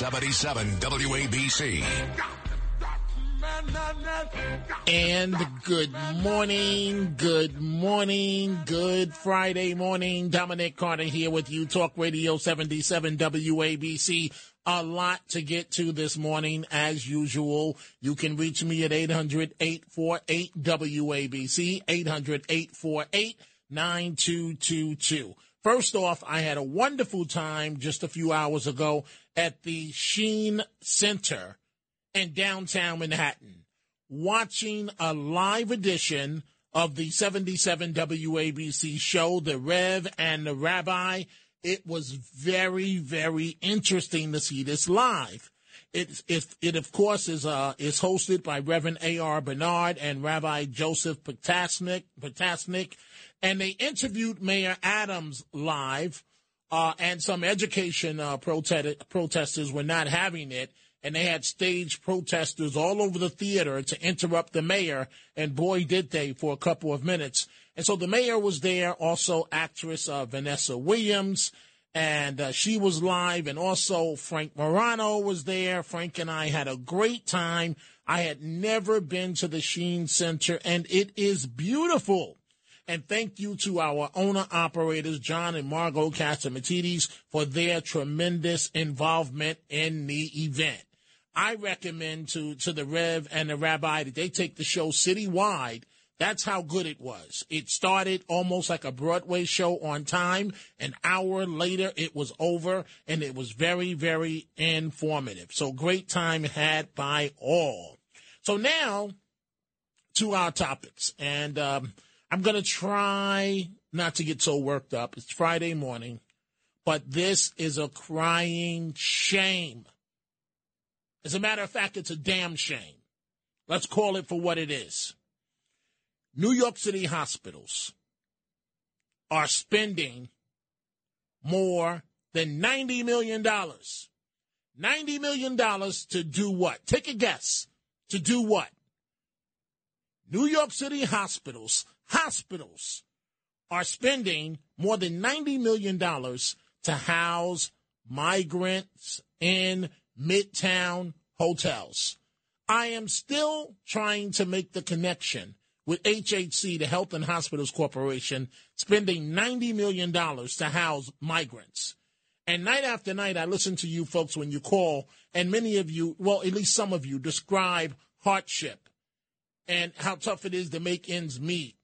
77 WABC. And good morning, good morning, good Friday morning. Dominic Carter here with you, Talk Radio 77 WABC. A lot to get to this morning, as usual. You can reach me at 800 848 WABC, 800 848 9222. First off, I had a wonderful time just a few hours ago at the Sheen Center in downtown Manhattan, watching a live edition of the 77 WABC show, The Rev and the Rabbi. It was very, very interesting to see this live. It, it, it of course, is uh, is hosted by Reverend A.R. Bernard and Rabbi Joseph Potasnik, and they interviewed Mayor Adams live uh, and some education uh, protest- protesters were not having it. And they had stage protesters all over the theater to interrupt the mayor. And boy, did they for a couple of minutes. And so the mayor was there, also actress uh, Vanessa Williams, and uh, she was live. And also Frank Morano was there. Frank and I had a great time. I had never been to the Sheen Center, and it is beautiful. And thank you to our owner operators, John and Margo Catsimatidis, for their tremendous involvement in the event. I recommend to, to the Rev and the Rabbi that they take the show citywide. That's how good it was. It started almost like a Broadway show on time. An hour later, it was over, and it was very, very informative. So great time had by all. So now to our topics. And um, I'm going to try not to get so worked up. It's Friday morning, but this is a crying shame. As a matter of fact, it's a damn shame. Let's call it for what it is. New York City hospitals are spending more than $90 million. $90 million to do what? Take a guess. To do what? New York City hospitals hospitals are spending more than $90 million to house migrants in midtown hotels. I am still trying to make the connection with HHC, the Health and Hospitals Corporation, spending $90 million to house migrants. And night after night, I listen to you folks when you call, and many of you, well, at least some of you, describe hardship and how tough it is to make ends meet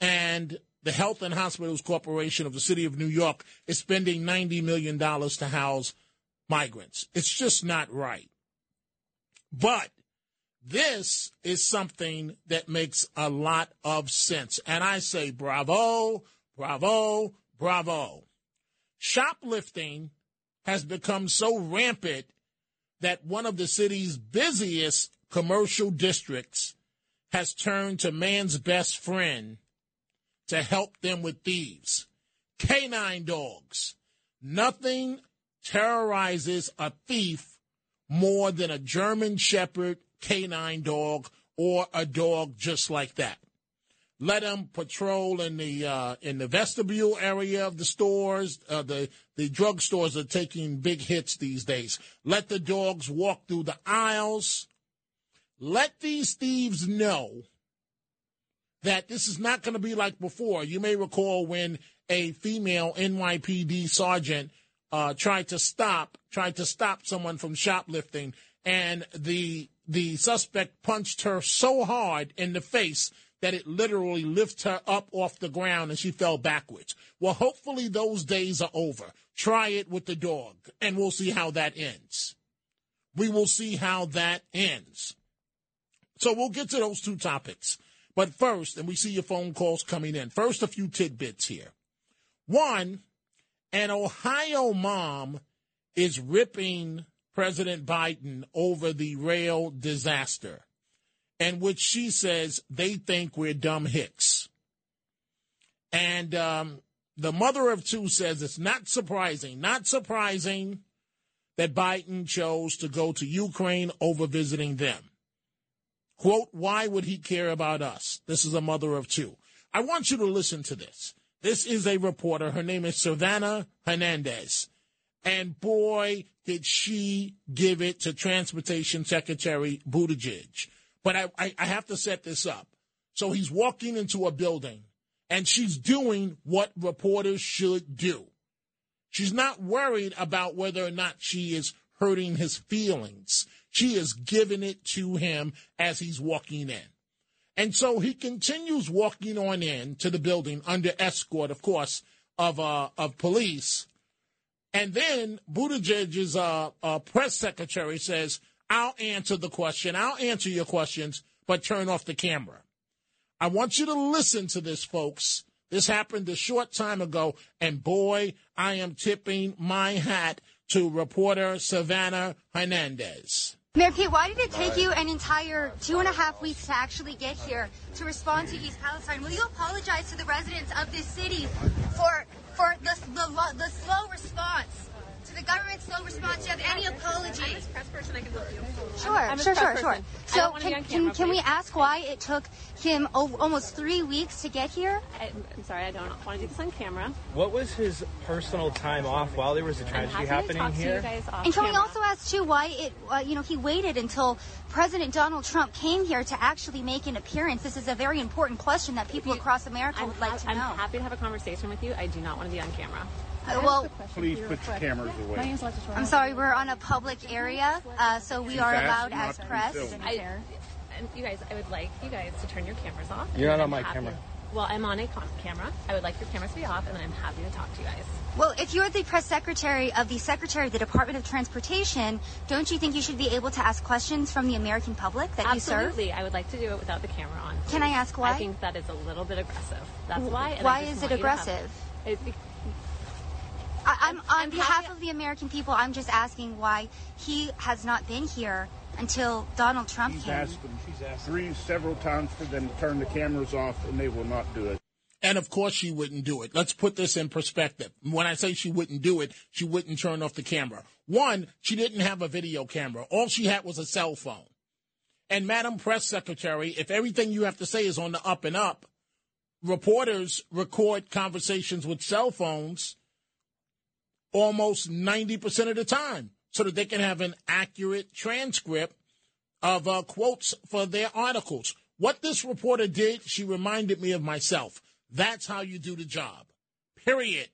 and the Health and Hospitals Corporation of the City of New York is spending $90 million to house migrants. It's just not right. But this is something that makes a lot of sense. And I say bravo, bravo, bravo. Shoplifting has become so rampant that one of the city's busiest commercial districts has turned to man's best friend to help them with thieves. Canine dogs. Nothing terrorizes a thief more than a German Shepherd canine dog or a dog just like that. Let them patrol in the uh, in the vestibule area of the stores. Uh, the the drugstores are taking big hits these days. Let the dogs walk through the aisles. Let these thieves know that this is not going to be like before. You may recall when a female NYPD sergeant uh, tried to stop tried to stop someone from shoplifting, and the the suspect punched her so hard in the face that it literally lifted her up off the ground and she fell backwards. Well, hopefully those days are over. Try it with the dog, and we'll see how that ends. We will see how that ends. So we'll get to those two topics. But first, and we see your phone calls coming in. First, a few tidbits here. One, an Ohio mom is ripping President Biden over the rail disaster, in which she says they think we're dumb hicks. And um, the mother of two says it's not surprising, not surprising that Biden chose to go to Ukraine over visiting them. Quote, why would he care about us? This is a mother of two. I want you to listen to this. This is a reporter. Her name is Savannah Hernandez. And boy, did she give it to Transportation Secretary Buttigieg. But I, I, I have to set this up. So he's walking into a building and she's doing what reporters should do. She's not worried about whether or not she is hurting his feelings. She is giving it to him as he's walking in. And so he continues walking on in to the building under escort, of course, of uh, of police. And then Buttigieg's uh, uh, press secretary says, "I'll answer the question. I'll answer your questions, but turn off the camera." I want you to listen to this, folks. This happened a short time ago, and boy, I am tipping my hat to reporter Savannah Hernandez. Mayor Pete, why did it take you an entire two and a half weeks to actually get here to respond to East Palestine? Will you apologize to the residents of this city for for the, the, the slow response? To the government's slow response, do you have any apology? I'm a press person, I can help you. Sure, I'm a sure, sure, sure. person. I So don't wanna be can, on can, can we ask why it took him o- almost three weeks to get here? I, I'm sorry, I don't want to do this on camera. What was his personal time off while there was a I'm tragedy happy to happening talk to here? you guys off And can we also ask too why it, uh, you know, he waited until President Donald Trump came here to actually make an appearance? This is a very important question that people across America I'm, would like to I'm know. happy to have a conversation with you. I do not want to be on camera. Uh, well, Please put your cameras away. I'm sorry, we're on a public area, uh, so we are allowed asked as not to be press. I, and you guys, I would like you guys to turn your cameras off. You're then not I'm on my happy- camera. Well, I'm on a con- camera. I would like your cameras to be off, and then I'm happy to talk to you guys. Well, if you're the press secretary of the Secretary of the Department of Transportation, don't you think you should be able to ask questions from the American public that you serve? Absolutely, I would like to do it without the camera on. Can I ask why? I think that is a little bit aggressive. That's why. Why is it you to have- aggressive? It- be- I, I'm, on I'm behalf happy- of the American people, I'm just asking why he has not been here until Donald Trump He's came. asked them three several times for them to turn the cameras off, and they will not do it. And of course, she wouldn't do it. Let's put this in perspective. When I say she wouldn't do it, she wouldn't turn off the camera. One, she didn't have a video camera. All she had was a cell phone. And Madam Press Secretary, if everything you have to say is on the up and up, reporters record conversations with cell phones almost 90% of the time so that they can have an accurate transcript of uh, quotes for their articles. What this reporter did, she reminded me of myself. That's how you do the job. Period.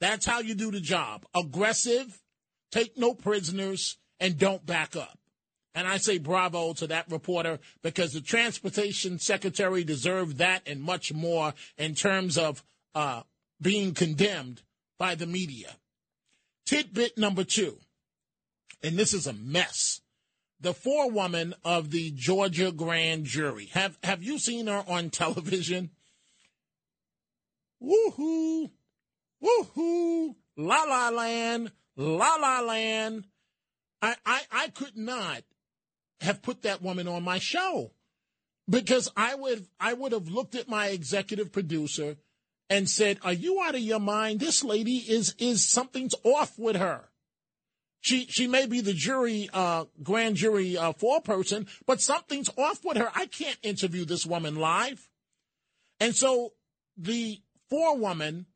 That's how you do the job. Aggressive, take no prisoners, and don't back up. And I say bravo to that reporter because the transportation secretary deserved that and much more in terms of uh, being condemned by the media. Tidbit number two, and this is a mess. The forewoman of the Georgia grand jury. Have have you seen her on television? Woohoo! Woohoo! La la land, la la land. I, I, I could not have put that woman on my show because I would I would have looked at my executive producer and said, "Are you out of your mind? This lady is is something's off with her. She she may be the jury uh, grand jury uh, foreperson, but something's off with her. I can't interview this woman live." And so the forewoman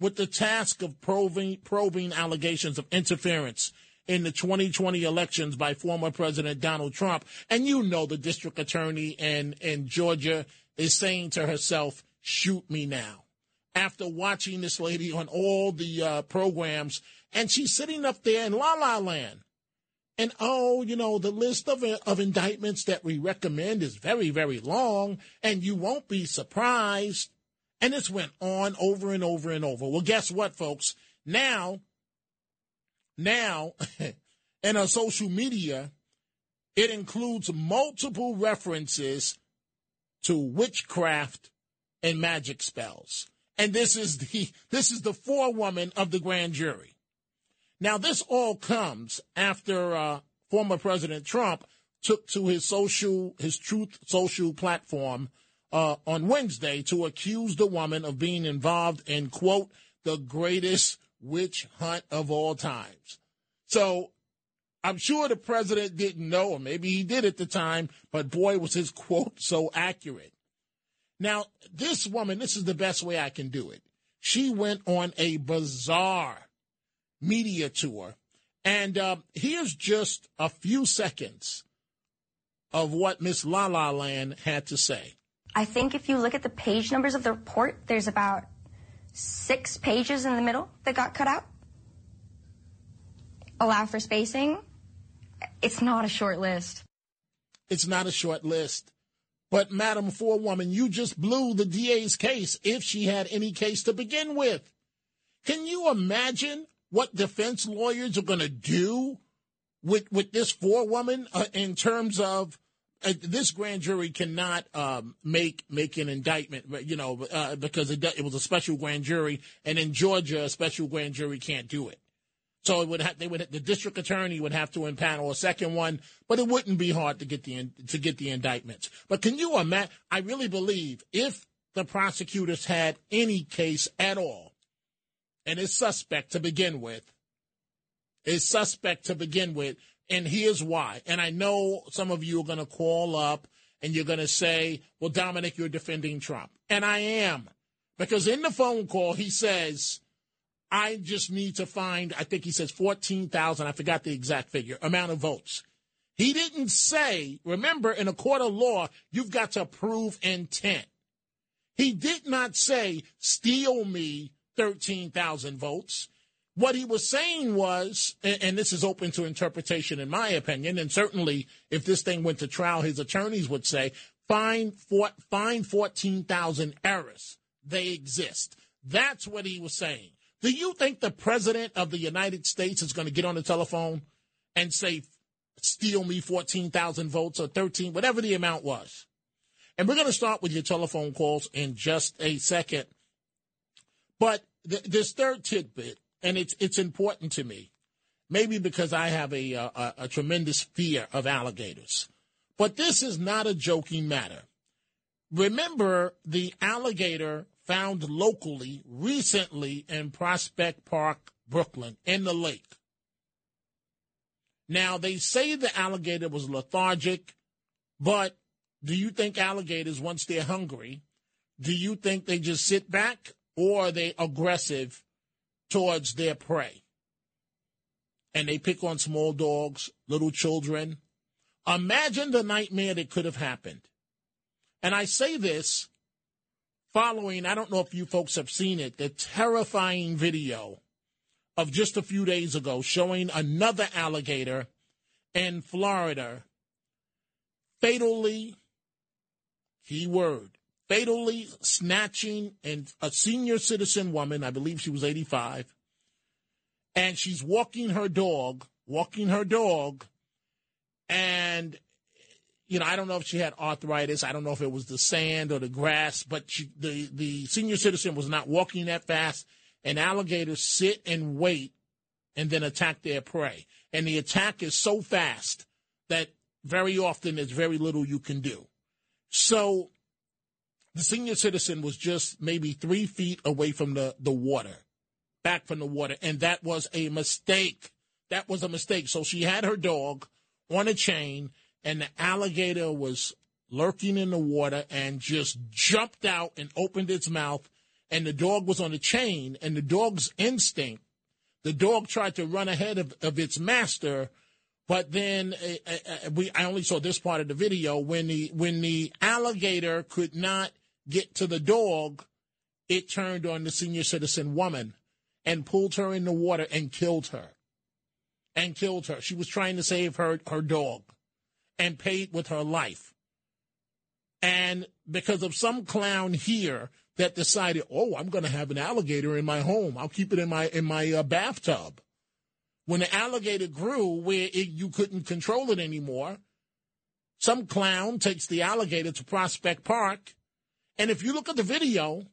with the task of probing, probing allegations of interference in the 2020 elections by former President Donald Trump. And you know the district attorney in, in Georgia is saying to herself, shoot me now. After watching this lady on all the uh, programs And she's sitting up there in La La Land. And oh, you know, the list of, of indictments that we recommend is very, very long, and you won't be surprised. And this went on over and over and over. Well, guess what, folks? Now, now, in our social media, it includes multiple references to witchcraft and magic spells. And this is the this is the forewoman of the grand jury. Now, this all comes after uh, former President Trump took to his social his Truth Social platform uh, on Wednesday to accuse the woman of being involved in quote the greatest witch hunt of all times. So I'm sure the president didn't know, or maybe he did at the time, but boy, was his quote so accurate. Now, this woman, this is the best way I can do it. She went on a bizarre media tour. And uh, here's just a few seconds of what Miss La La Land had to say. I think if you look at the page numbers of the report, there's about six pages in the middle that got cut out. Allow for spacing. It's not a short list. It's not a short list. But, Madam Forewoman, you just blew the DA's case if she had any case to begin with. Can you imagine what defense lawyers are going to do with, with this forewoman uh, in terms of uh, this grand jury cannot um, make make an indictment, you know, uh, because it, it was a special grand jury, and in Georgia, a special grand jury can't do it. So it would have, they would the district attorney would have to impanel a second one, but it wouldn't be hard to get the to get the indictments. But can you imagine? I really believe if the prosecutors had any case at all, and it's suspect to begin with, is suspect to begin with, and here's why. And I know some of you are going to call up and you're going to say, "Well, Dominic, you're defending Trump," and I am, because in the phone call he says I just need to find, I think he says 14,000, I forgot the exact figure, amount of votes. He didn't say, remember, in a court of law, you've got to prove intent. He did not say, steal me 13,000 votes. What he was saying was, and this is open to interpretation in my opinion, and certainly if this thing went to trial, his attorneys would say, find, find 14,000 errors. They exist. That's what he was saying. Do you think the president of the United States is going to get on the telephone and say, steal me 14,000 votes or 13, whatever the amount was? And we're going to start with your telephone calls in just a second. But th- this third tidbit, and it's, it's important to me, maybe because I have a, a, a tremendous fear of alligators. But this is not a joking matter. Remember the alligator found locally recently in Prospect Park, Brooklyn, in the lake. Now, they say the alligator was lethargic, but do you think alligators, once they're hungry, do you think they just sit back or are they aggressive towards their prey? And they pick on small dogs, little children. Imagine the nightmare that could have happened. And I say this following, I don't know if you folks have seen it, the terrifying video of just a few days ago showing another alligator in Florida. Fatally, key word, fatally snatching and a senior citizen woman, I believe she was 85, and she's walking her dog, walking her dog, and you know, I don't know if she had arthritis. I don't know if it was the sand or the grass, but she, the, the senior citizen was not walking that fast. And alligators sit and wait and then attack their prey. And the attack is so fast that very often there's very little you can do. So the senior citizen was just maybe three feet away from the, the water, back from the water. And that was a mistake. That was a mistake. So she had her dog on a chain and the alligator was lurking in the water and just jumped out and opened its mouth and the dog was on a chain and the dog's instinct the dog tried to run ahead of, of its master but then uh, uh, we I only saw this part of the video when the when the alligator could not get to the dog it turned on the senior citizen woman and pulled her in the water and killed her. And killed her. She was trying to save her, her dog and paid with her life. And because of some clown here that decided, oh, I'm going to have an alligator in my home. I'll keep it in my in my uh, bathtub. When the alligator grew, where it, you couldn't control it anymore, some clown takes the alligator to Prospect Park, and if you look at the video,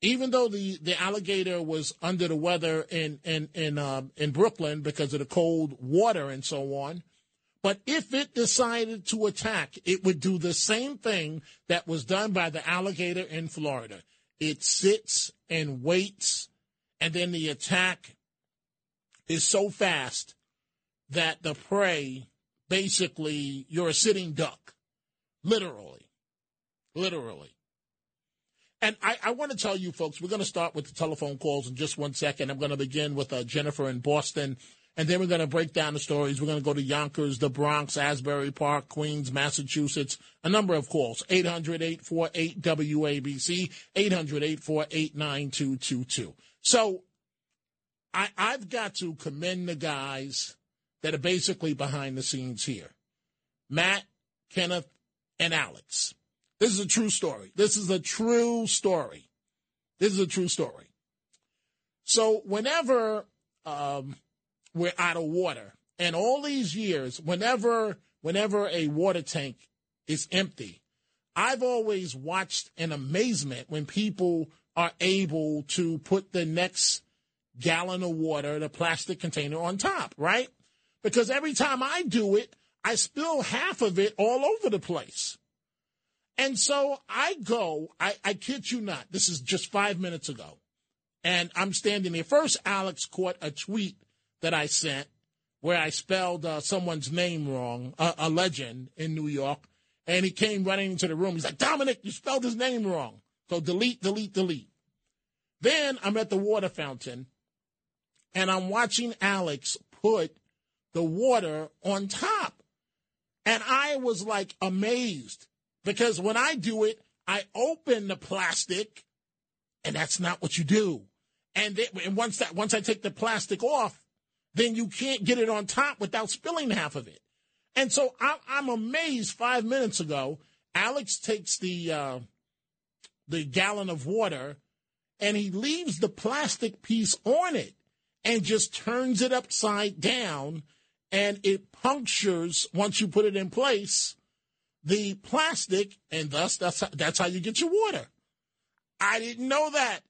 even though the, the alligator was under the weather in in in uh, in Brooklyn because of the cold water and so on, but if it decided to attack, it would do the same thing that was done by the alligator in Florida. It sits and waits, and then the attack is so fast that the prey basically, you're a sitting duck. Literally. Literally. And I, I want to tell you folks, we're going to start with the telephone calls in just one second. I'm going to begin with uh, Jennifer in Boston. And then we're going to break down the stories. We're going to go to Yonkers, the Bronx, Asbury Park, Queens, Massachusetts. A number of calls. 800 848 WABC, 800 848 9222. So I, I've got to commend the guys that are basically behind the scenes here Matt, Kenneth, and Alex. This is a true story. This is a true story. This is a true story. So, whenever um, we're out of water. And all these years, whenever whenever a water tank is empty, I've always watched in amazement when people are able to put the next gallon of water, the plastic container on top, right? Because every time I do it, I spill half of it all over the place. And so I go, I, I kid you not, this is just five minutes ago. And I'm standing there. First, Alex caught a tweet that I sent where I spelled uh, someone's name wrong, uh, a legend in New York, and he came running into the room. He's like, Dominic, you spelled his name wrong. So delete, delete, delete. Then I'm at the water fountain, and I'm watching Alex put the water on top. And I was like amazed because when I do it, I open the plastic, and that's not what you do. And, and once that once I take the plastic off, then you can't get it on top without spilling half of it. And so I, am amazed. Five minutes ago, Alex takes the uh, the gallon of water and he leaves the plastic piece on it and just turns it upside down, and it punctures once you put it in place the plastic, and thus that's that's how you get your water. I didn't know that.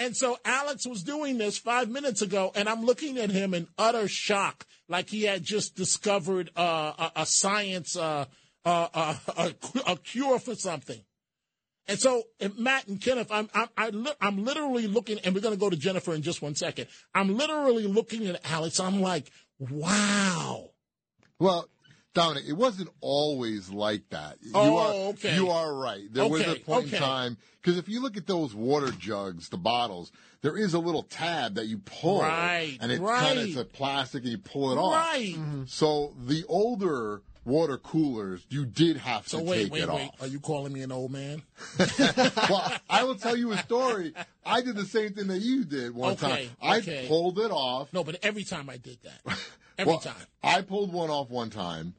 And so Alex was doing this five minutes ago, and I'm looking at him in utter shock, like he had just discovered uh, a, a, science, uh, uh, uh a, a, cure for something. And so, Matt and Kenneth, I'm, I'm, I'm literally looking, and we're going to go to Jennifer in just one second. I'm literally looking at Alex. I'm like, wow. Well, Dominic, it wasn't always like that. Oh, you are, okay. You are right. There okay, was a point okay. in time because if you look at those water jugs, the bottles, there is a little tab that you pull, right, and it's right. kind of it's a plastic, and you pull it off. Right. Mm-hmm. So the older water coolers, you did have so to wait, take wait, it wait. off. Are you calling me an old man? well, I will tell you a story. I did the same thing that you did one okay, time. okay. I pulled it off. No, but every time I did that, every well, time. I pulled one off one time.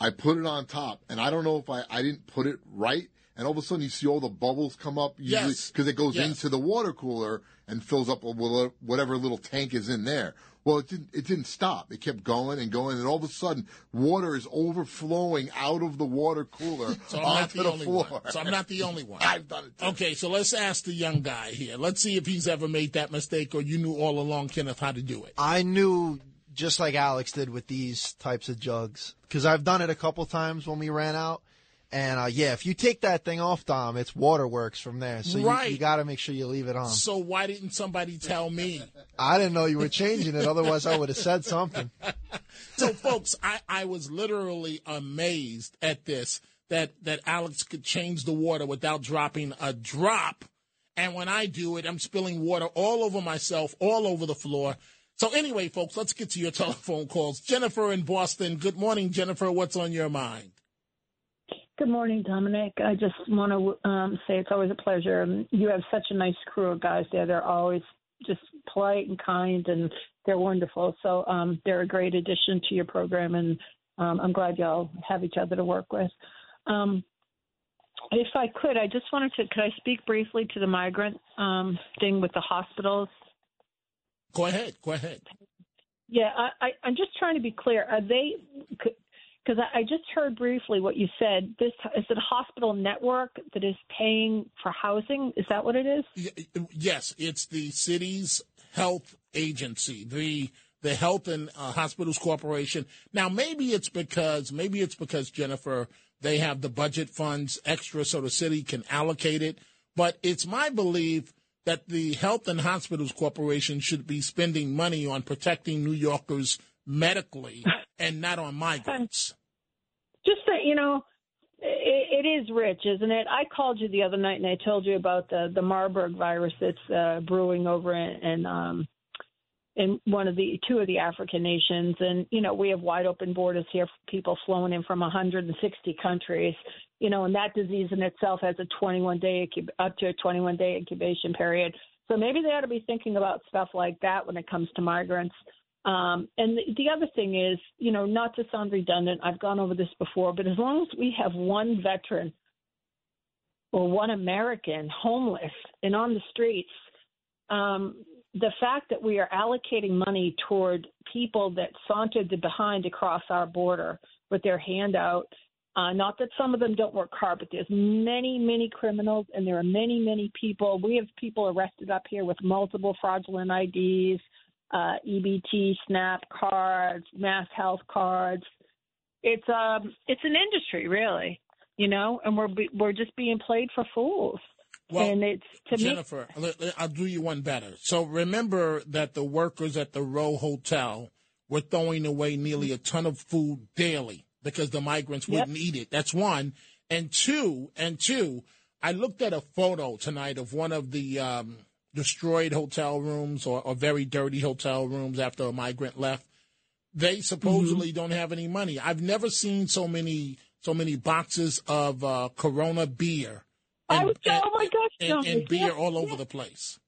I put it on top, and I don't know if I, I didn't put it right, and all of a sudden you see all the bubbles come up usually Yes. because it goes Yes. into the water cooler and fills up with whatever little tank is in there. Well, it didn't. It didn't stop. It kept going and going, and all of a sudden, water is overflowing out of the water cooler So I'm not onto the the only floor. one. So I'm not the only one. I've done it. Too. Okay, so let's ask the young guy here. Let's see if he's ever made that mistake or you knew all along, Kenneth, how to do it. I knew just like Alex did with these types of jugs because I've done it a couple times when we ran out. And uh, yeah, if you take that thing off, Dom, it's waterworks from there. So you- you, got to make sure you leave it on. So why didn't somebody tell me? I didn't know you were changing it. Otherwise, I would have said something. So, folks, I, I was literally amazed at this that that Alex could change the water without dropping a drop. And when I do it, I'm spilling water all over myself, all over the floor. So, anyway, folks, let's get to your telephone calls. Jennifer in Boston. Good morning, Jennifer. What's on your mind? Good morning, Dominic. I just want to um, say it's always a pleasure. Um, You have such a nice crew of guys there. They're always just polite and kind, and they're wonderful. So um, they're a great addition to your program, and um, I'm glad y'all have each other to work with. Um, if I could, I just wanted to. Could I speak briefly to the migrant um, thing with the hospitals? Go ahead. Go ahead. Yeah, I, I, I'm just trying to be clear. Are they? Because I, I just heard briefly what you said. This is it a hospital network that is paying for housing? Is that what it is? Yes, it's the city's health agency, the the Health and uh, Hospitals Corporation. Now, maybe it's because maybe it's because Jennifer they have the budget funds extra, so the city can allocate it. But it's my belief that the Health and Hospitals Corporation should be spending money on protecting New Yorkers medically and not on migrants. Just that you know, it, it is rich, isn't it? I called you the other night and I told you about the the Marburg virus that's uh, brewing over in, in um in one of the two of the African nations, and you know we have wide open borders here, people flowing in from 160 countries. You know, and that disease in itself has a 21 day up to a 21 day incubation period. So maybe they ought to be thinking about stuff like that when it comes to migrants. Um, and the, the other thing is, you know, not to sound redundant, I've gone over this before, but as long as we have one veteran or one American homeless and on the streets, um, the fact that we are allocating money toward people that sauntered behind across our border with their hand out, uh, not that some of them don't work hard, but there's many, many criminals, and there are many, many people. We have people arrested up here with multiple fraudulent IDs, uh, EBT, SNAP cards, MassHealth cards. It's um, it's an industry, really, you know, and we're we're just being played for fools. Well, and it's to Jennifer, me. I'll do you one better. So remember that the workers at the Row Hotel were throwing away nearly a ton of food daily because the migrants Yep. wouldn't eat it. That's one. And two, and two, I looked at a photo tonight of one of the um, destroyed hotel rooms or, or very dirty hotel rooms after a migrant left. They supposedly Mm-hmm. don't have any money. I've never seen so many so many boxes of uh, Corona beer I was, oh my gosh, and, and beer all over the place.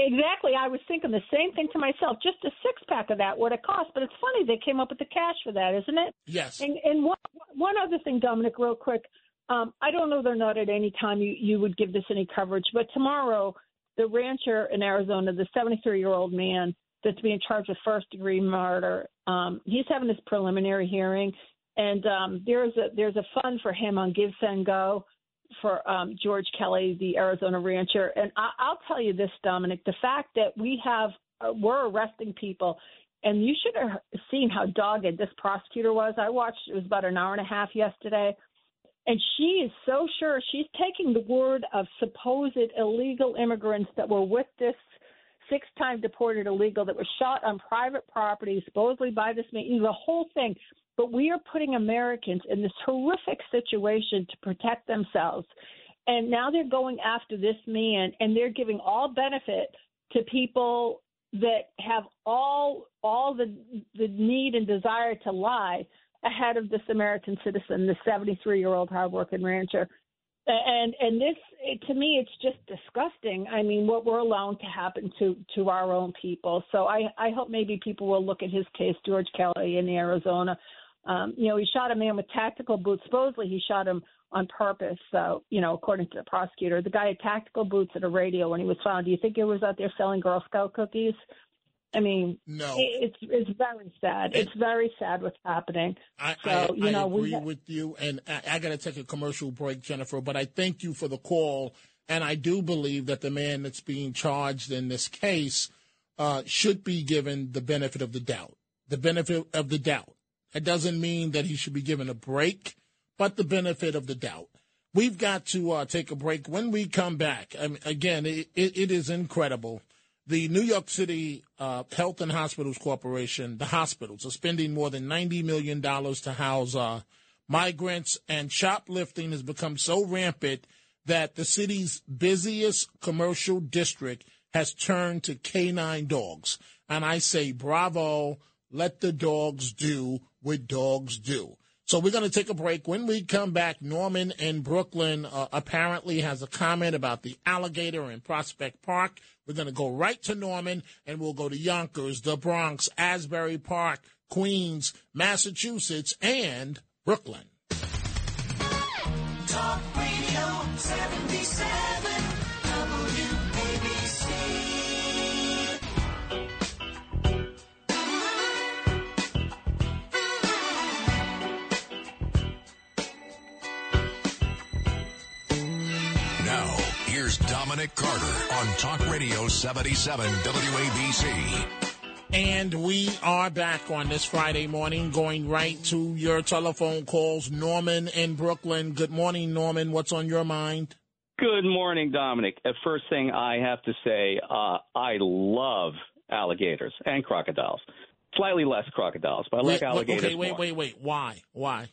Exactly. I was thinking the same thing to myself. Just a six pack of that would have cost, but it's funny they came up with the cash for that, isn't it? Yes. And, and one, one other thing, Dominic, real quick. Um, I don't know They're not at any time you, you would give this any coverage, but tomorrow, the rancher in Arizona, the 73 year old man that's being charged with first degree murder, um, he's having this preliminary hearing, and um, there's a there's a fund for him on Give Send Go for um, George Kelly, the Arizona rancher. And I, I'll tell you this, Dominic, the fact that we have uh, we're arresting people, and you should have seen how dogged this prosecutor was. I watched it was about an hour and a half yesterday. And she is so sure she's taking the word of supposed illegal immigrants that were with this six time deported illegal that was shot on private property, supposedly by this man, the whole thing. But we are putting Americans in this horrific situation to protect themselves. And now they're going after this man and they're giving all benefit to people that have all all the the need and desire to lie ahead of this American citizen, the 73 year old hardworking rancher. And and this it, to me it's just disgusting. I mean, what we're allowing to happen to to our own people. So I I hope maybe people will look at his case, George Kelly in Arizona. Um, you know, he shot a man with tactical boots. Supposedly, he shot him on purpose. So, you know, according to the prosecutor, the guy had tactical boots at a radio when he was found. Do you think he was out there selling Girl Scout cookies? I mean, No. it's it's very sad. It's very sad what's happening. I, so I, you I know, agree we ha- with you, and I, I got to take a commercial break, Jennifer. But I thank you for the call, and I do believe that the man that's being charged in this case uh, should be given the benefit of the doubt. The benefit of the doubt. That doesn't mean that he should be given a break, but the benefit of the doubt. We've got to uh, take a break. When we come back, I mean, again, it, it, it is incredible. The New York City uh, Health and Hospitals Corporation, the hospitals, are spending more than $90 million to house uh, migrants, and shoplifting has become so rampant that the city's busiest commercial district has turned to canine dogs. And I say, bravo, let the dogs do what dogs do. So we're going to take a break. When we come back, Norman in Brooklyn uh, apparently has a comment about the alligator in Prospect Park. We're going to go right to Norman, and we'll go to Yonkers, the Bronx, Asbury Park, Queens, Massachusetts, and Brooklyn. Talk Radio 77 here's Dominic Carter on Talk Radio 77 WABC. And we are back on this Friday morning, going right to your telephone calls. Norman in Brooklyn. Good morning, Norman. What's on your mind? Good morning, Dominic. Uh, first thing I have to say, uh, I love alligators and crocodiles. Slightly less crocodiles, but I like Wait, wait, alligators. okay, wait, more. wait, wait. Why? Why?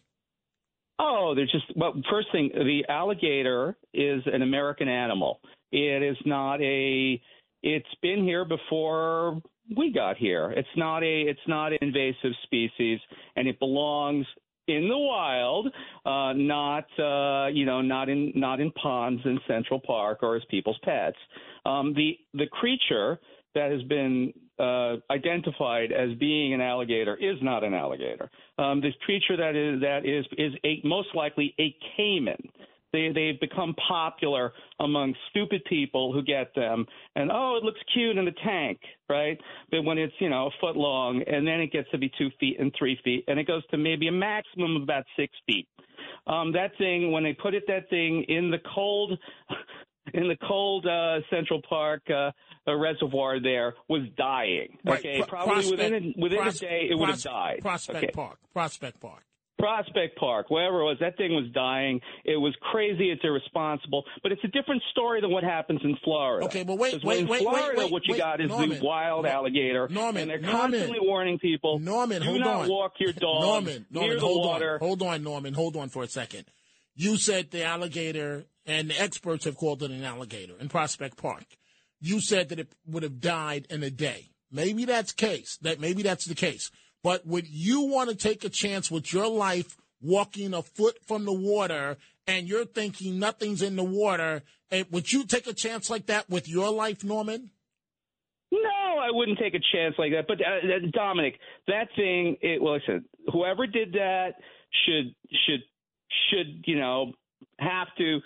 Oh, there's just well. First thing, the alligator is an American animal. It is not a. It's been here before we got here. It's not a. It's not an invasive species, and it belongs in the wild, uh, not uh, you know, not in not in ponds in Central Park or as people's pets. Um, the the creature that has been uh, identified as being an alligator is not an alligator. Um, this creature that is that is is a, most likely a caiman. They they've become popular among stupid people who get them, and oh, it looks cute in a tank, right? But when it's you know a foot long, and then it gets to be two feet and three feet, and it goes to maybe a maximum of about six feet. Um, that thing, when they put it that thing in the cold in the cold uh, Central Park uh, reservoir there was dying. Right. Okay, Pro- probably Prospect- within a, within Pros- a day it would have died. Prospect Okay. Park. Prospect Park. Prospect Park, wherever it was, that thing was dying. It was crazy. It's irresponsible. But it's a different story than what happens in Florida. Okay, but wait, wait, in wait, wait, Florida, wait, what you wait, got is Norman, the wild Nor- alligator, Norman, and they're Norman, constantly warning people: Norman, do hold not on. walk your dog Norman, Norman, near the hold water. on, hold on, Norman, hold on for a second. You said the alligator, and the experts have called it an alligator in Prospect Park. You said that it would have died in a day. Maybe that's case. That maybe that's the case. But would you want to take a chance with your life walking a foot from the water, and you're thinking nothing's in the water? And would you take a chance like that with your life, Norman? No, I wouldn't take a chance like that. But uh, uh, Dominic, that thing. It, well, listen, whoever did that should should should you know have to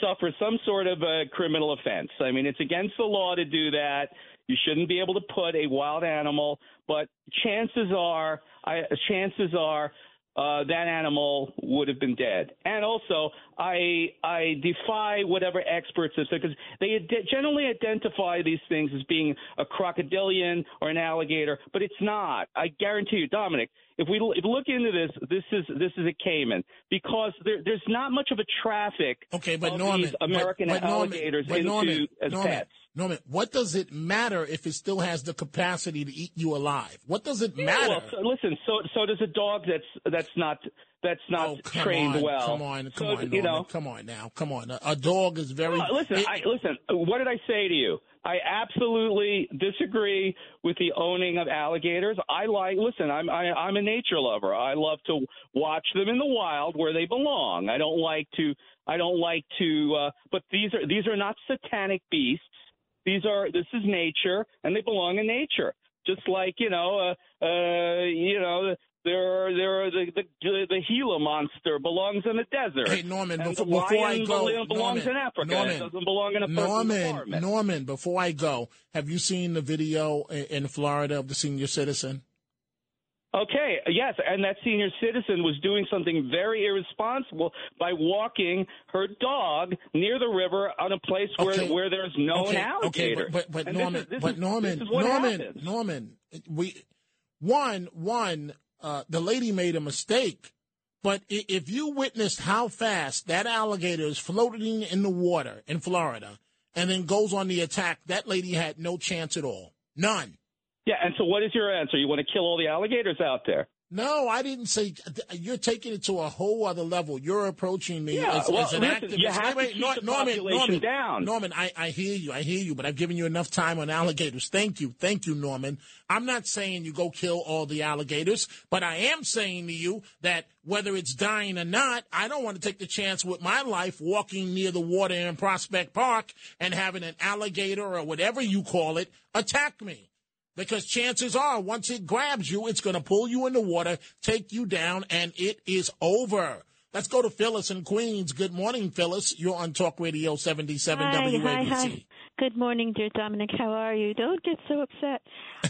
suffer some sort of a criminal offense. I mean, it's against the law to do that. You shouldn't be able to put a wild animal, but chances are, I, chances are, uh, that animal would have been dead. And also, I I defy whatever experts have said because they ad- generally identify these things as being a crocodilian or an alligator, but it's not. I guarantee you, Dominic. If we l- look into this, this is this is a caiman because there, there's not much of a traffic Okay, but of Norman, these American but, but Norman, alligators but into Norman, as Norman, pets. Norman, what does it matter if it still has the capacity to eat you alive? What does it Yeah, matter? well, so, listen, so so does a dog that's that's not that's not Oh, come trained on, well. Come on, come So, on, Norman, you know. come on now, come on. A, a dog is very. Listen, it- I, listen. What did I say to you? I absolutely disagree with the owning of alligators. I like. Listen, I'm I, I'm a nature lover. I love to watch them in the wild where they belong. I don't like to. I don't like to. Uh, but these are these are not satanic beasts. These are this is nature, and they belong in nature. Just like you know, uh, uh, you know, there are there are the the the Gila monster belongs in the desert. Hey Norman, before, the before I go, belongs Norman, in Africa. Norman, it doesn't belong in a Norman. Norman, before I go, have you seen the video in Florida of the senior citizen? Okay, yes, and that senior citizen was doing something very irresponsible by walking her dog near the river on a place where Okay. where there's no okay, alligator. Okay, but but, but And this Norman, is- this but is- Norman, Norman, happens. Norman, we one one uh, the lady made a mistake. But if you witnessed how fast that alligator is floating in the water in Florida and then goes on the attack, that lady had no chance at all. None. Yeah, and so what is your answer? You want to kill all the alligators out there? No, I didn't say. You're taking it to a whole other level. You're approaching me Yeah, as, well, as an listen, activist. you have Wait, to wait, keep Nor- the Norman, population Norman, down. Norman, I, I hear you. I hear you, but I've given you enough time on alligators. Thank you. Thank you, Norman. I'm not saying you go kill all the alligators, but I am saying to you that whether it's dying or not, I don't want to take the chance with my life walking near the water in Prospect Park and having an alligator or whatever you call it attack me. Because chances are, once it grabs you, it's going to pull you in the water, take you down, and it is over. Let's go to Phyllis in Queens. Good morning, Phyllis. You're on Talk Radio 77 Hi, WABC. hi, hi. Good morning, dear Dominic. How are you? Don't get so upset.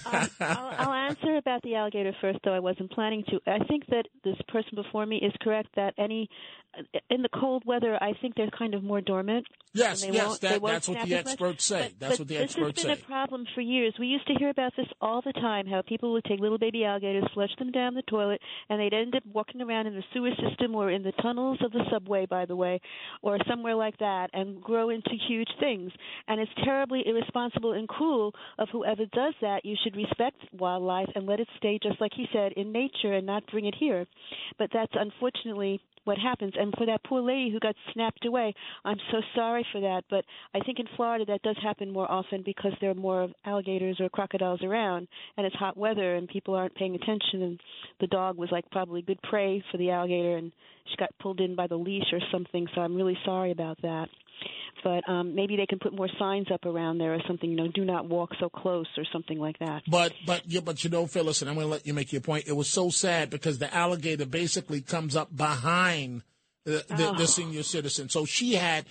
Um, I'll, I'll answer about the alligator first, though I wasn't planning to. I think that this person before me is correct that any in the cold weather, I think they're kind of more dormant. Yes, yes, that- that's what the experts say. But- That's but what the experts say. This has been say. a problem for years. We used to hear about this all the time. How people would take little baby alligators, flush them down the toilet, and they'd end up walking around in the sewer system or in the tunnels of the subway, by the way, or somewhere like that, and grow into huge things. And it's terribly irresponsible and cruel of whoever does that. You should respect wildlife and let it stay, just like he said, in nature and not bring it here. But that's unfortunately what happens. And for that poor lady who got snapped away, I'm so sorry for that. But I think in Florida that does happen more often because there are more alligators or crocodiles around, and it's hot weather and people aren't paying attention. And the dog was like probably good prey for the alligator, and she got pulled in by the leash or something. So I'm really sorry about that. But um, maybe they can put more signs up around there or something. You know, do not walk so close or something like that. But but yeah, but you know, Phyllis, and I'm going to let you make your point. It was so sad because the alligator basically comes up behind the, the, the Oh. senior citizen. So she had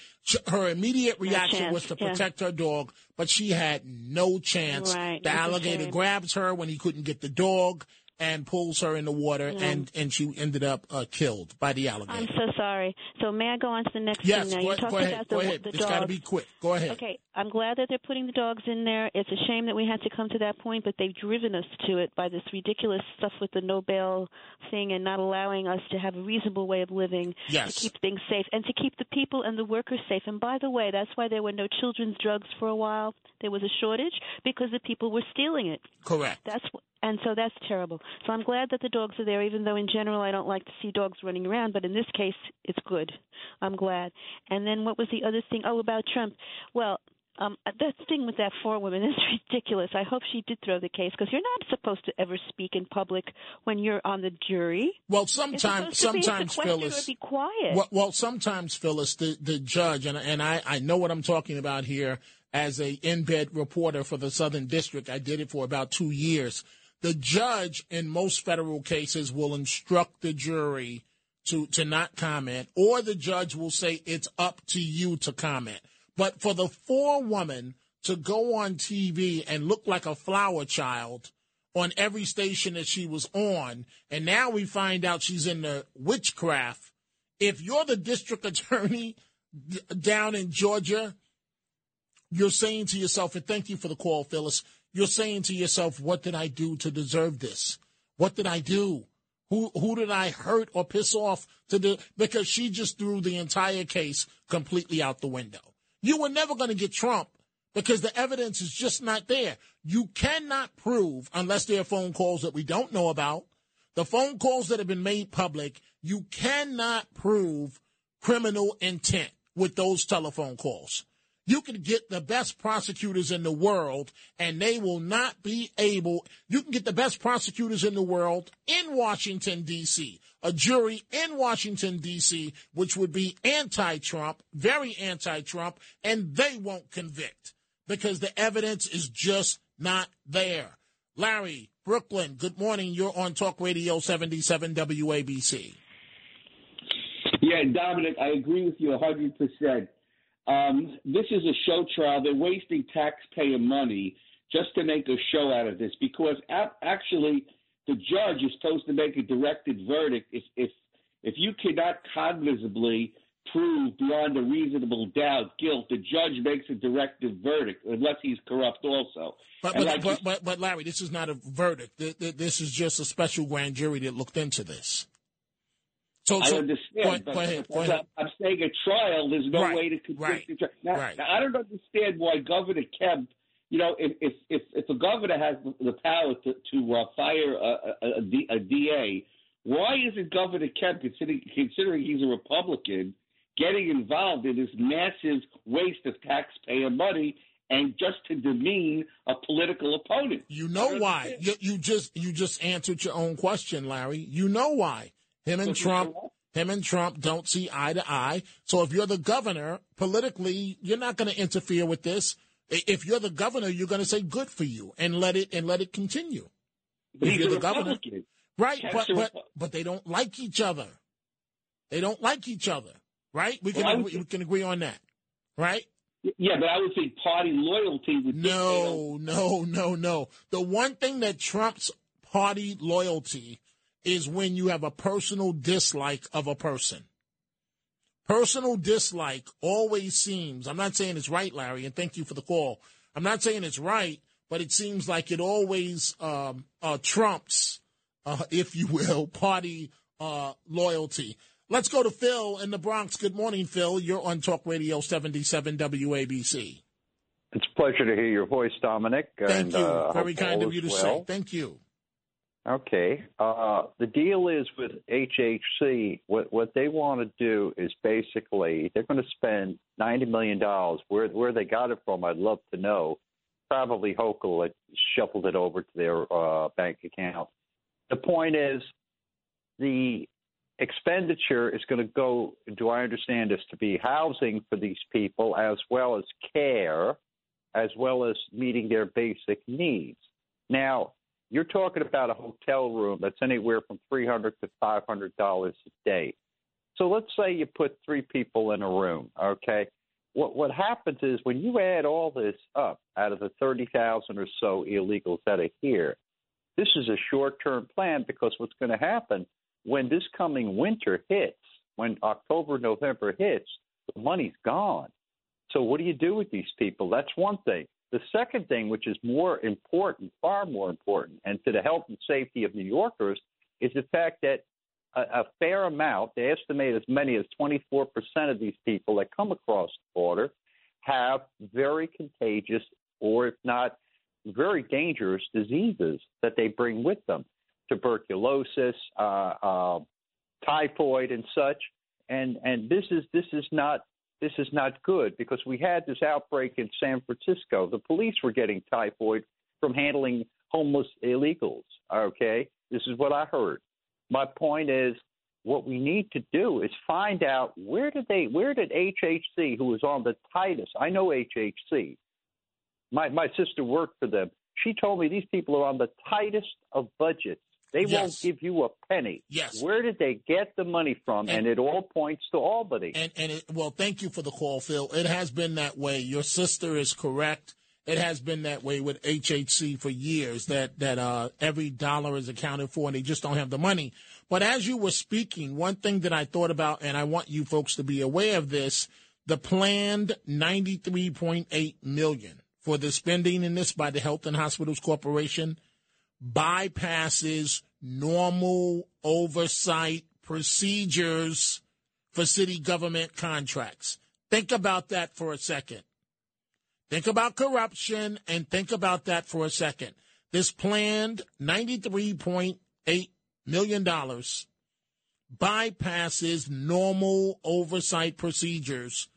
her immediate reaction chance, was to yeah. protect her dog, but she had no chance. Right, The alligator grabs her when he couldn't get the dog and pulls her in the water, Yeah. and and she ended up uh, killed by the alligator. I'm so sorry. So may I go on to the next Yes, thing now? go you ahead- talked go ahead, about go the, ahead. the It's gotta be quick. Go ahead. Okay, I'm glad that they're putting the dogs in there. It's a shame that we had to come to that point, but they've driven us to it by this ridiculous stuff with the no bail thing and not allowing us to have a reasonable way of living Yes. to keep things safe and to keep the people and the workers safe. And by the way, that's why there were no children's drugs for a while. There was a shortage because the people were stealing it. Correct. That's and so that's terrible. So I'm glad that the dogs are there, even though in general I don't like to see dogs running around. But in this case, it's good. I'm glad. And then what was the other thing? Oh, about Trump. Well. Um, that thing with that forewoman is ridiculous. I hope she did throw the case because you're not supposed to ever speak in public when you're on the jury. Well, sometimes, supposed to be sometimes, Phyllis. be quiet. Well, well, sometimes, Phyllis, the, the judge, and, and I, I know what I'm talking about here as a in-bed reporter for the Southern District. I did it for about two years. The judge in most federal cases will instruct the jury to, to not comment, or the judge will say it's up to you to comment. But for the forewoman to go on TV and look like a flower child on every station that she was on, and now we find out she's in the witchcraft. If you're the district attorney down in Georgia, you're saying to yourself, and thank you for the call, Phyllis, you're saying to yourself, what did I do to deserve this? What did I do? Who who did I hurt or piss off to do? Because she just threw the entire case completely out the window. You were never going to get Trump because the evidence is just not there. You cannot prove, unless there are phone calls that we don't know about, the phone calls that have been made public, you cannot prove criminal intent with those telephone calls. You can get the best prosecutors in the world, and they will not be able. You can get the best prosecutors in the world in Washington, D.C., a jury in Washington, D.C., which would be anti Trump, very anti Trump, and they won't convict because the evidence is just not there. Larry, Brooklyn, good morning. You're on Talk Radio 77 WABC. Yeah, Dominic, I agree with you 100%. Um, this is a show trial. They're wasting taxpayer money just to make a show out of this because ap- actually the judge is supposed to make a directed verdict if if if you cannot cognizably prove beyond a reasonable doubt guilt, the judge makes a directed verdict unless he's corrupt also. But but, like but, but, but Larry, this is not a verdict. Th- th- This is just a special grand jury that looked into this. So, I so, understand. Go, go ahead, go ahead. I'm saying a trial, there's no Right, way to convict right, the judge. Now, right. now, I don't understand why Governor Kemp you know, if if if, if a governor has the power to to uh, fire a DA, why isn't Governor Kemp, considering considering he's a Republican, getting involved in this massive waste of taxpayer money and just to demean a political opponent? You know why? You, you just you just answered your own question, Larry. You know why? Him and Trump, him and Trump don't see eye to eye. So if you're the governor, politically, you're not going to interfere with this. If you're the governor, you're going to say good for you and let it and let it continue. If you're the governor, right? But but but they don't like each other. They don't like each other, right? We can Well, agree, we can agree on that, right? Yeah, but I would think party loyalty would No, no, no, no. The one thing that trumps party loyalty is when you have a personal dislike of a person. Personal dislike always seems, I'm not saying it's right, Larry, and thank you for the call. I'm not saying it's right, but it seems like it always um, uh, trumps, uh, if you will, party uh, loyalty. Let's go to Phil in the Bronx. Good morning, Phil. You're on Talk Radio 77 WABC. It's a pleasure to hear your voice, Dominic. Thank and, you. uh, Very kind of you to is say. Thank you. Okay. Uh, the deal is with HHC, what, what they want to do is basically they're going to spend $90 million. Where, where they got it from, I'd love to know. Probably Hochul shuffled it over to their uh, bank account. The point is, the expenditure is going to go, do I understand this, to be housing for these people as well as care, as well as meeting their basic needs. Now, you're talking about a hotel room that's anywhere from three hundred to five hundred dollars a day. So let's say you put three people in a room, okay? What what happens is when you add all this up out of the thirty thousand or so illegals that are here, this is a short term plan because what's going to happen when this coming winter hits, when October, November hits, the money's gone. So what do you do with these people? That's one thing. The second thing, which is more important, far more important, and to the health and safety of New Yorkers, is the fact that a, a fair amount, they estimate as many as 24% of these people that come across the border have very contagious, or if not very dangerous diseases that they bring with them tuberculosis, uh, uh, typhoid, and such. And and this is this is not this is not good because we had this outbreak in San Francisco. The police were getting typhoid from handling homeless illegals. Okay, this is what I heard. My point is, what we need to do is find out where did they, where did HHC, who was on the tightest, I know HHC. My my sister worked for them. She told me these people are on the tightest of budgets. They won't give you a penny. Yes. Where did they get the money from? And, it all points to Albany. And and it, well, thank you for the call, Phil. It has been that way. Your sister is correct. It has been that way with HHC for years. That that uh, every dollar is accounted for, and they just don't have the money. But as you were speaking, one thing that I thought about, and I want you folks to be aware of this: the planned ninety three point eight million for the spending in this by the Health and Hospitals Corporation bypasses normal oversight procedures for city government contracts. Think about that for a second. Think about corruption and think about that for a second. This planned $93.8 million bypasses normal oversight procedures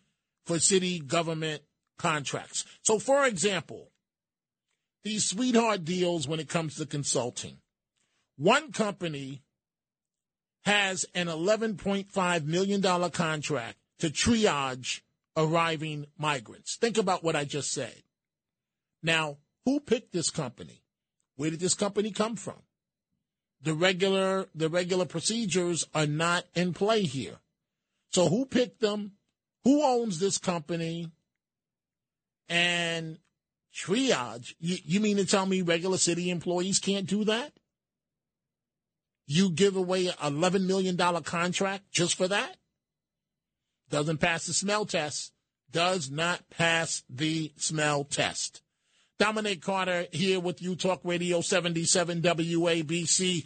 for city government contracts. So, for example, these sweetheart deals when it comes to consulting. One company has an $11.5 million contract to triage arriving migrants. Think about what I just said. Now, who picked this company? Where did this company come from? The regular the regular procedures are not in play here. So who picked them? Who owns this company? And triage, you, you mean to tell me regular city employees can't do that? You give away an $11 million contract just for that? Doesn't pass the smell test. Does not pass the smell test. Dominic Carter here with you, Talk Radio 77 WABC.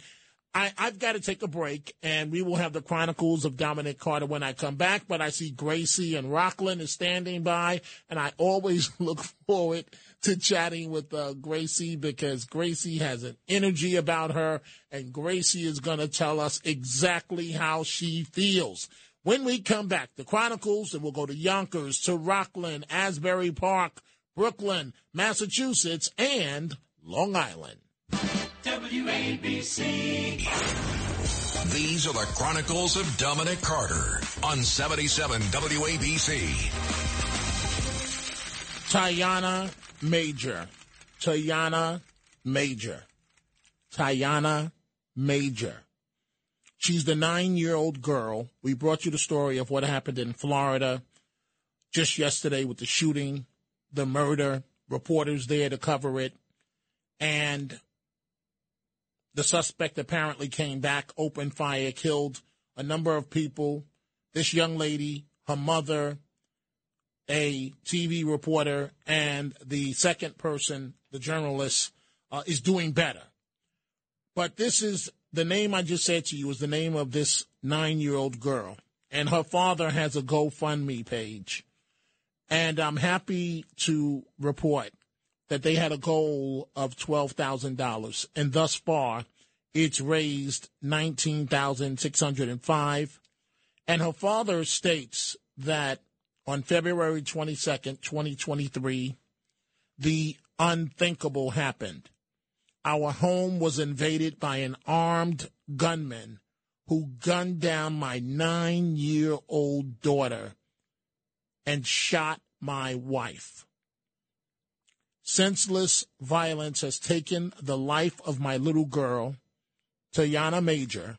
I, I've got to take a break, and we will have the Chronicles of Dominic Carter when I come back. But I see Gracie and Rockland is standing by, and I always look forward to chatting with uh, Gracie because Gracie has an energy about her, and Gracie is going to tell us exactly how she feels. When we come back, the Chronicles, and we'll go to Yonkers, to Rockland, Asbury Park, Brooklyn, Massachusetts, and Long Island. WABC. These are the Chronicles of Dominic Carter on 77 WABC. T'yonna Major. T'yonna Major. T'yonna Major. She's the nine year old girl. We brought you the story of what happened in Florida just yesterday with the shooting, the murder, reporters there to cover it. And the suspect apparently came back, opened fire, killed a number of people. This young lady, her mother, a TV reporter, and the second person, the journalist, uh, is doing better. But this is the name I just said to you is the name of this nine year old girl. And her father has a GoFundMe page. And I'm happy to report that they had a goal of $12,000. And thus far, it's raised 19605 And her father states that on February 22nd, 2023, the unthinkable happened. Our home was invaded by an armed gunman who gunned down my nine year old daughter and shot my wife. Senseless violence has taken the life of my little girl, T'yonna Major.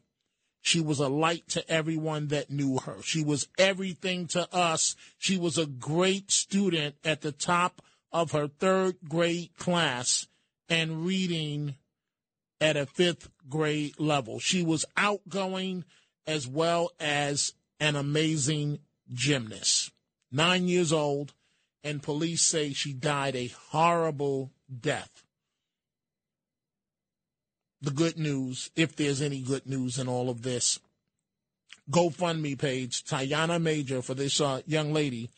She was a light to everyone that knew her. She was everything to us. She was a great student at the top of her third grade class and reading at a fifth grade level. She was outgoing as well as an amazing gymnast. Nine years old, and police say she died a horrible death. The good news, if there's any good news in all of this, GoFundMe page, T'yonna Major, for this uh, young lady,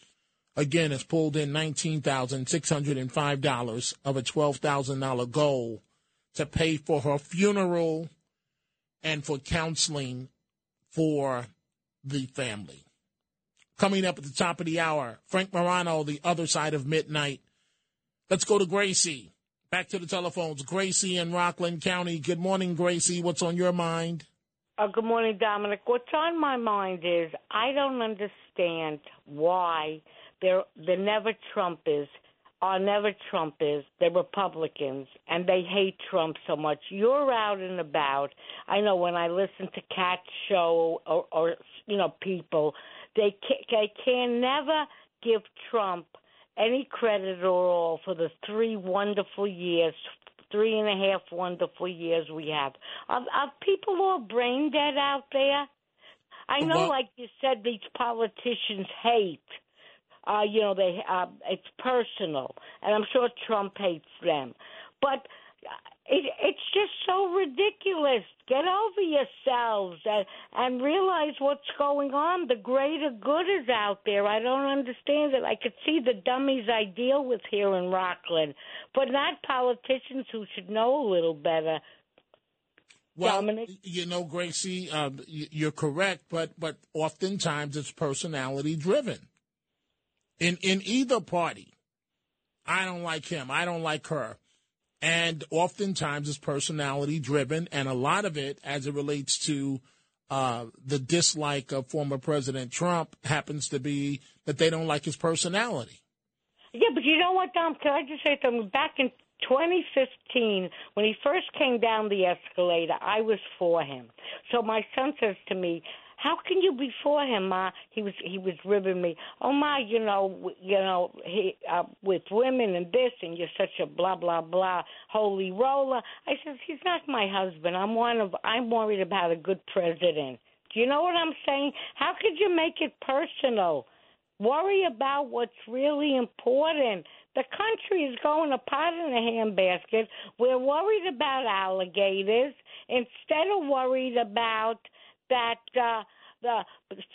again, has pulled in $19,605 of a $12,000 goal to pay for her funeral and for counseling for the family. Coming up at the top of the hour, Frank Morano, the other side of midnight. Let's go to Gracie. Back to the telephones. Gracie in Rockland County. Good morning, Gracie. What's on your mind? Uh, good morning, Dominic. What's on my mind is I don't understand why they're, the never Trumpers are never Trumpers. They're Republicans, and they hate Trump so much. You're out and about. I know when I listen to Cat Show or, or you know people, they can, they can never give Trump any credit at all for the three wonderful years, three and a half wonderful years we have. Are, are people all brain dead out there? I know, Well- like you said, these politicians hate. Uh, you know, they uh, it's personal, and I'm sure Trump hates them. But it, it's just so ridiculous. Get over yourselves and, and realize what's going on. The greater good is out there. I don't understand it. I could see the dummies I deal with here in Rockland, but not politicians who should know a little better. Well, Dominic? you know, Gracie, uh, y- you're correct, but but oftentimes it's personality driven. In in either party, I don't like him. I don't like her, and oftentimes it's personality driven, and a lot of it, as it relates to uh, the dislike of former President Trump, happens to be that they don't like his personality. Yeah, but you know what, Dom? Can I just say something? Back in 2015, when he first came down the escalator, I was for him. So my son says to me, "How can you be for him, Ma?" He was he was ribbing me. Oh, Ma, you know, you know, he uh, with women and this, and you're such a blah blah blah holy roller. I says he's not my husband. I'm one of. I'm worried about a good president. Do you know what I'm saying? How could you make it personal? Worry about what's really important. The country is going apart in a handbasket. We're worried about alligators instead of worried about that uh, the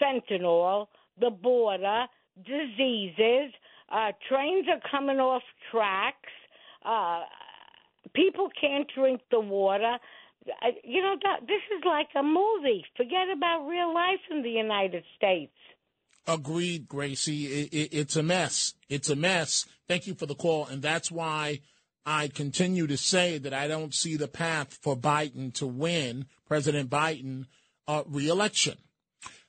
fentanyl, the border, diseases. Uh, trains are coming off tracks. Uh, people can't drink the water. Uh, You know, this is like a movie. Forget about real life in the United States. Agreed, Gracie. It, it, it's a mess. It's a mess. Thank you for the call. And that's why I continue to say that I don't see the path for Biden to win, President Biden, uh, reelection.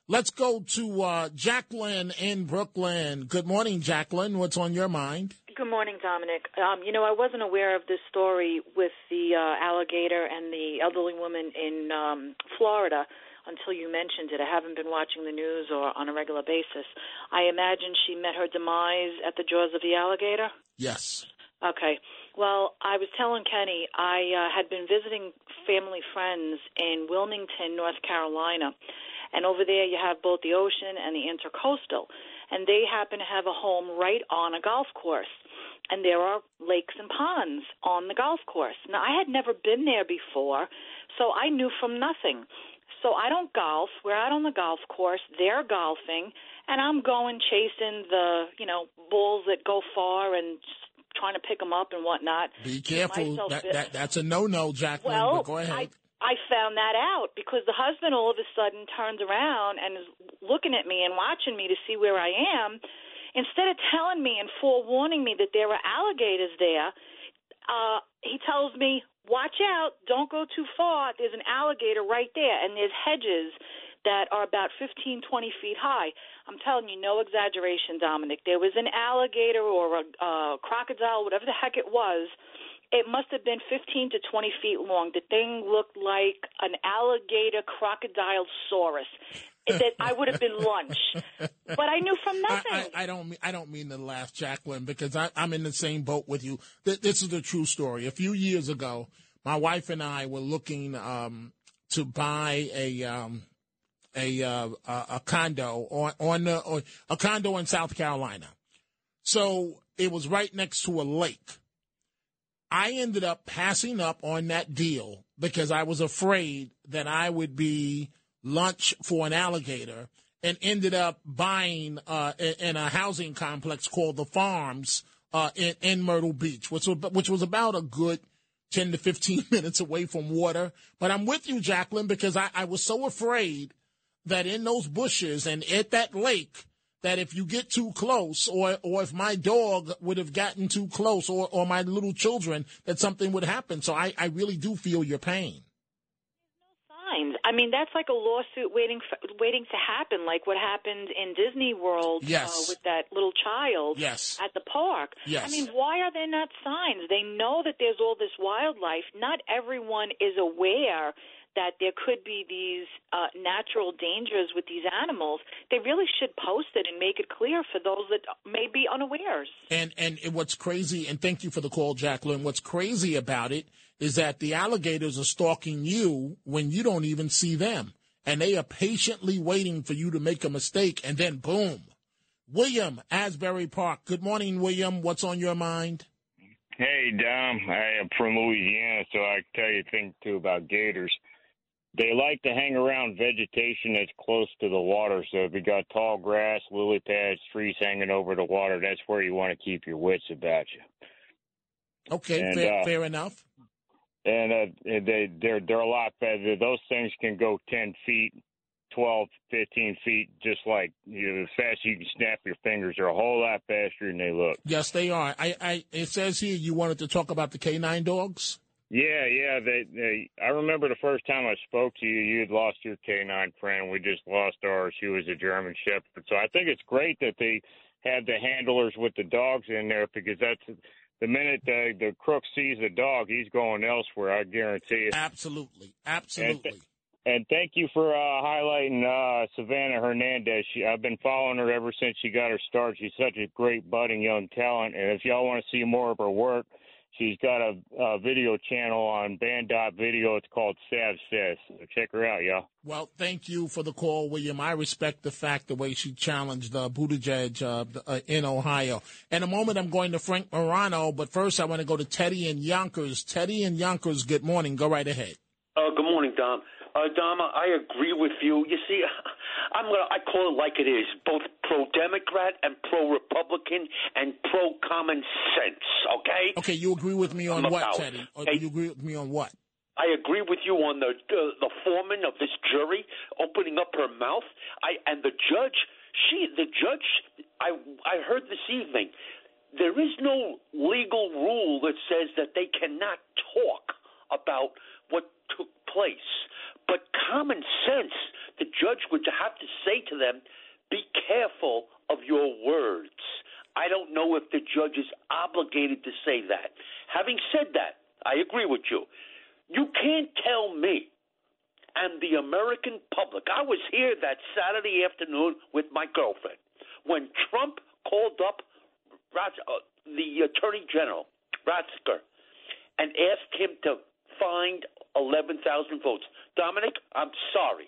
Let's go to uh, Jacqueline in Brooklyn. Good morning, Jacqueline. What's on your mind? Good morning, Dominic. Um, you know, I wasn't aware of this story with the uh, alligator and the elderly woman in um, Florida until you mentioned it. I haven't been watching the news or on a regular basis. I imagine she met her demise at the jaws of the alligator. Yes. Okay. Well, I was telling Kenny I uh, had been visiting family friends in Wilmington, North Carolina, and over there you have both the ocean and the intercoastal, and they happen to have a home right on a golf course, and there are lakes and ponds on the golf course. Now I had never been there before, so I knew from nothing. So I don't golf. We're out on the golf course. They're golfing, and I'm going chasing the you know balls that go far and trying to pick them up and whatnot. Be careful. That, that, that's a no-no, Jacqueline. Well, go ahead. I found that out because the husband all of a sudden turns around and is looking at me and watching me to see where I am. Instead of telling me and forewarning me that there were alligators there, uh, he tells me, "Watch out! Don't go too far. There's an alligator right there, and there's hedges that are about 15, 20 feet high." I'm telling you, no exaggeration, Dominic. There was an alligator or a uh, crocodile, whatever the heck it was. It must have been 15 to 20 feet long. The thing looked like an alligator crocodile saurus. that I would have been lunch, but I knew from nothing. I, I, I don't mean I don't mean to laugh, Jacqueline, because I, I'm in the same boat with you. Th- This is the true story. A few years ago, my wife and I were looking um, to buy a um, a, uh, a condo on on a condo in South Carolina. So it was right next to a lake. I ended up passing up on that deal because I was afraid that I would be lunch for an alligator and ended up buying uh, in, in a housing complex called the Farms uh, in, in Myrtle Beach, which was, which was about a good 10 to 15 minutes away from water. But I'm with you, Jacqueline, because I, I was so afraid that in those bushes and at that lake, that if you get too close, or or if my dog would have gotten too close, or or my little children, that something would happen. So I, I really do feel your pain. signs. I mean, that's like a lawsuit waiting for, waiting to happen, like what happened in Disney World Yes. uh, with that little child Yes. at the park. Yes. I mean, why are there not signs? They know that there's all this wildlife. Not everyone is aware that there could be these uh, natural dangers with these animals. They really should post it and make it clear for those that may be unawares. And and what's crazy, and thank you for the call, Jacqueline. What's crazy about it is that the alligators are stalking you when you don't even see them, and they are patiently waiting for you to make a mistake, and then boom. William, Asbury Park. Good morning, William. What's on your mind? Hey, Dom. I am from Louisiana, so I can tell you a thing too about gators. They like to hang around vegetation that's close to the water. So if you got tall grass, lily pads, trees hanging over the water, that's where you want to keep your wits about you. Okay, And, fair, uh, fair enough. And uh, they they're they're a lot better. Those things can go ten feet, 12, 15 feet, just like you know, as fast as you can snap your fingers. They're a whole lot faster than they look. Yes, they are. I, I it says here you wanted to talk about the canine dogs. Yeah, yeah. They, they, I remember the first time I spoke to you, you had lost your canine friend. We just lost ours. She was a German Shepherd. So I think it's great that they have the handlers with the dogs in there because that's the minute the, the crook sees a dog, he's going elsewhere. I guarantee it. Absolutely, And, absolutely. th- and thank you for uh, highlighting uh, Savannah Hernandez. She, I've been following her ever since she got her start. She's such a great budding young talent. And if y'all want to see more of her work, she's got a, a video channel on Band Video. It's called Sav Says. So check her out, y'all. Well, thank you for the call, William. I respect the fact the way she challenged uh, Buttigieg uh, uh, in Ohio. In a moment, I'm going to Frank Morano, but first, I want to go to Teddy and Yonkers. Teddy and Yonkers, good morning. Go right ahead. Uh, good morning, Dom. Uh, Dom, I agree with you. You see, I'm gonna I call it like it is. Both pro Democrat and pro Republican and pro common sense. Okay. Okay, you agree with me on I'm what, about. Teddy? Or Hey. you agree with me on what? I agree with you on the uh, the foreman of this jury opening up her mouth. I and the judge, she the judge. I I heard this evening. There is no legal rule that says that they cannot talk about what took place. But common sense, the judge would have to say to them, be careful of your words. I don't know if the judge is obligated to say that. Having said that, I agree with you. You can't tell me and the American public. I was here that Saturday afternoon with my girlfriend when Trump called up uh, the Attorney General, Ratzinger, and asked him to find 11,000 votes. Dominic, I'm sorry.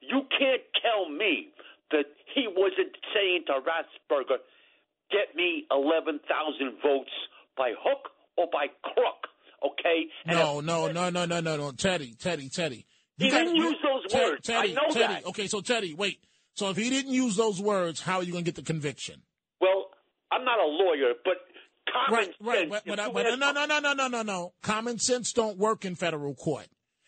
You can't tell me that he wasn't saying to Ratzberger, get me 11,000 votes by hook or by crook, okay? And No, no, no, no, no, no, no. Teddy, Teddy, Teddy. He gotta- didn't use those Ted- words. I know Teddy. that. Okay, so Teddy, wait. So if he didn't use those words, how are you going to get the conviction? Well, I'm not a lawyer, but common Right, sense. but, but, but no, no, no, no, no, no, no. Common sense don't work in federal court.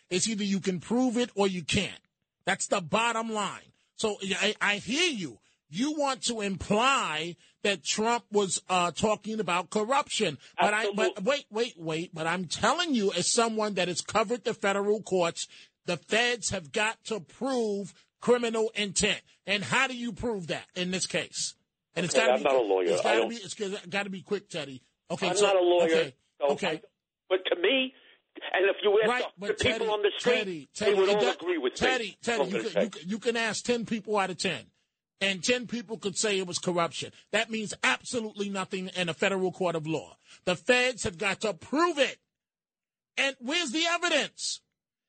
It's either you can prove it or you can't. That's the bottom line. So I, I hear you. You want to imply that Trump was uh, talking about corruption, but I, but wait, wait, wait. But I'm telling you, as someone that has covered the federal courts, the feds have got to prove criminal intent. And how do you prove that in this case? And it's Okay, got to I'm be. not a lawyer. It's I got to be. It's got to be quick, Teddy. Okay, I'm so, not a lawyer. Okay, so okay. I- but to me, and if you ask Right, the, the people on the street, Teddy, Teddy, they would all does- agree with Teddy, me. Teddy, you can, you, you can ask 10 people out of 10, and 10 people could say it was corruption. That means absolutely nothing in a federal court of law. The feds have got to prove it. And where's the evidence?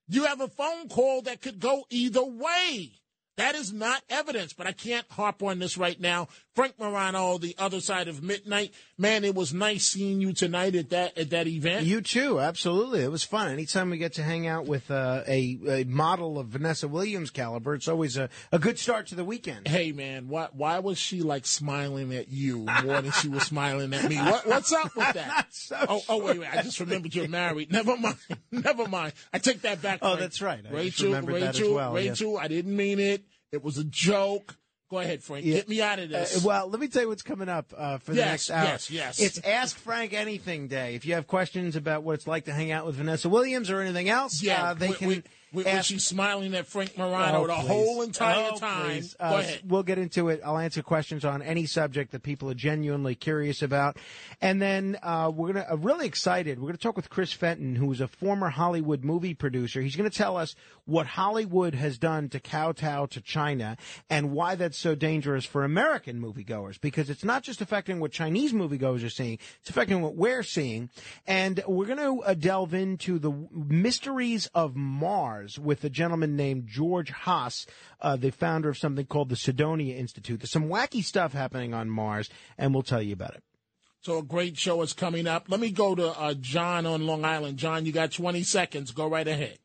You have a phone call that could go either way. That is not evidence, but I can't harp on this right now. Frank Morano, the other side of midnight. Man, it was nice seeing you tonight at that at that event. You too, absolutely. It was fun. Anytime we get to hang out with uh, a, a model of Vanessa Williams caliber, it's always a, a good start to the weekend. Hey man, why why was she like smiling at you more than she was smiling at me? What, what's up with that? oh, oh wait, wait, I just remembered you're married. Never mind, never mind. I take that back. Oh, that's right. I Rachel, that as Rachel, yes. Rachel. I didn't mean it. It was a joke. Go ahead, Frank. Yeah. Get me out of this. Uh, well, let me tell you what's coming up uh, for the Yes, next hour. yes, yes. It's Ask Frank Anything Day. If you have questions about what it's like to hang out with Vanessa Williams or anything else, yeah, uh, they we- can we- we- was ask. she smiling at Frank Morano Oh, the please. whole entire Oh, time? Uh. We'll get into it. I'll answer questions on any subject that people are genuinely curious about. And then uh, we're going to, uh, really excited, we're going to talk with Chris Fenton, who is a former Hollywood movie producer. He's going to tell us what Hollywood has done to kowtow to China and why that's so dangerous for American moviegoers, because it's not just affecting what Chinese moviegoers are seeing, it's affecting what we're seeing. And we're going to uh, delve into the mysteries of Mars with a gentleman named George Haas, uh, the founder of something called the Cydonia Institute. There's some wacky stuff happening on Mars, and we'll tell you about it. So a great show is coming up. Let me go to uh, John on Long Island. John, you got 20 seconds. Go right ahead.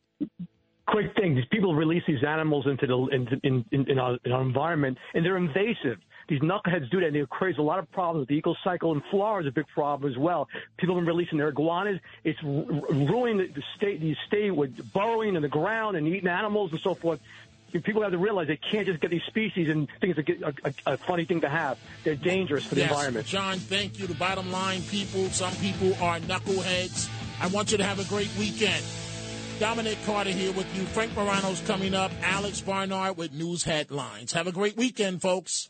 quick thing. These people release these animals into the in in, in, in, our, in our environment, and they're invasive. These knuckleheads do that, and it creates a lot of problems. The eco cycle in Florida is a big problem as well. People have been releasing their iguanas. It's ruining the, state. The state with burrowing in the ground and eating animals and so forth. People have to realize they can't just get these species and think it's a, a, a funny thing to have. They're dangerous for the yes, environment. John, thank you. The bottom line, people, some people are knuckleheads. I want you to have a great weekend. Dominic Carter here with you. Frank Morano's coming up. Alex Barnard with news headlines. Have a great weekend, folks.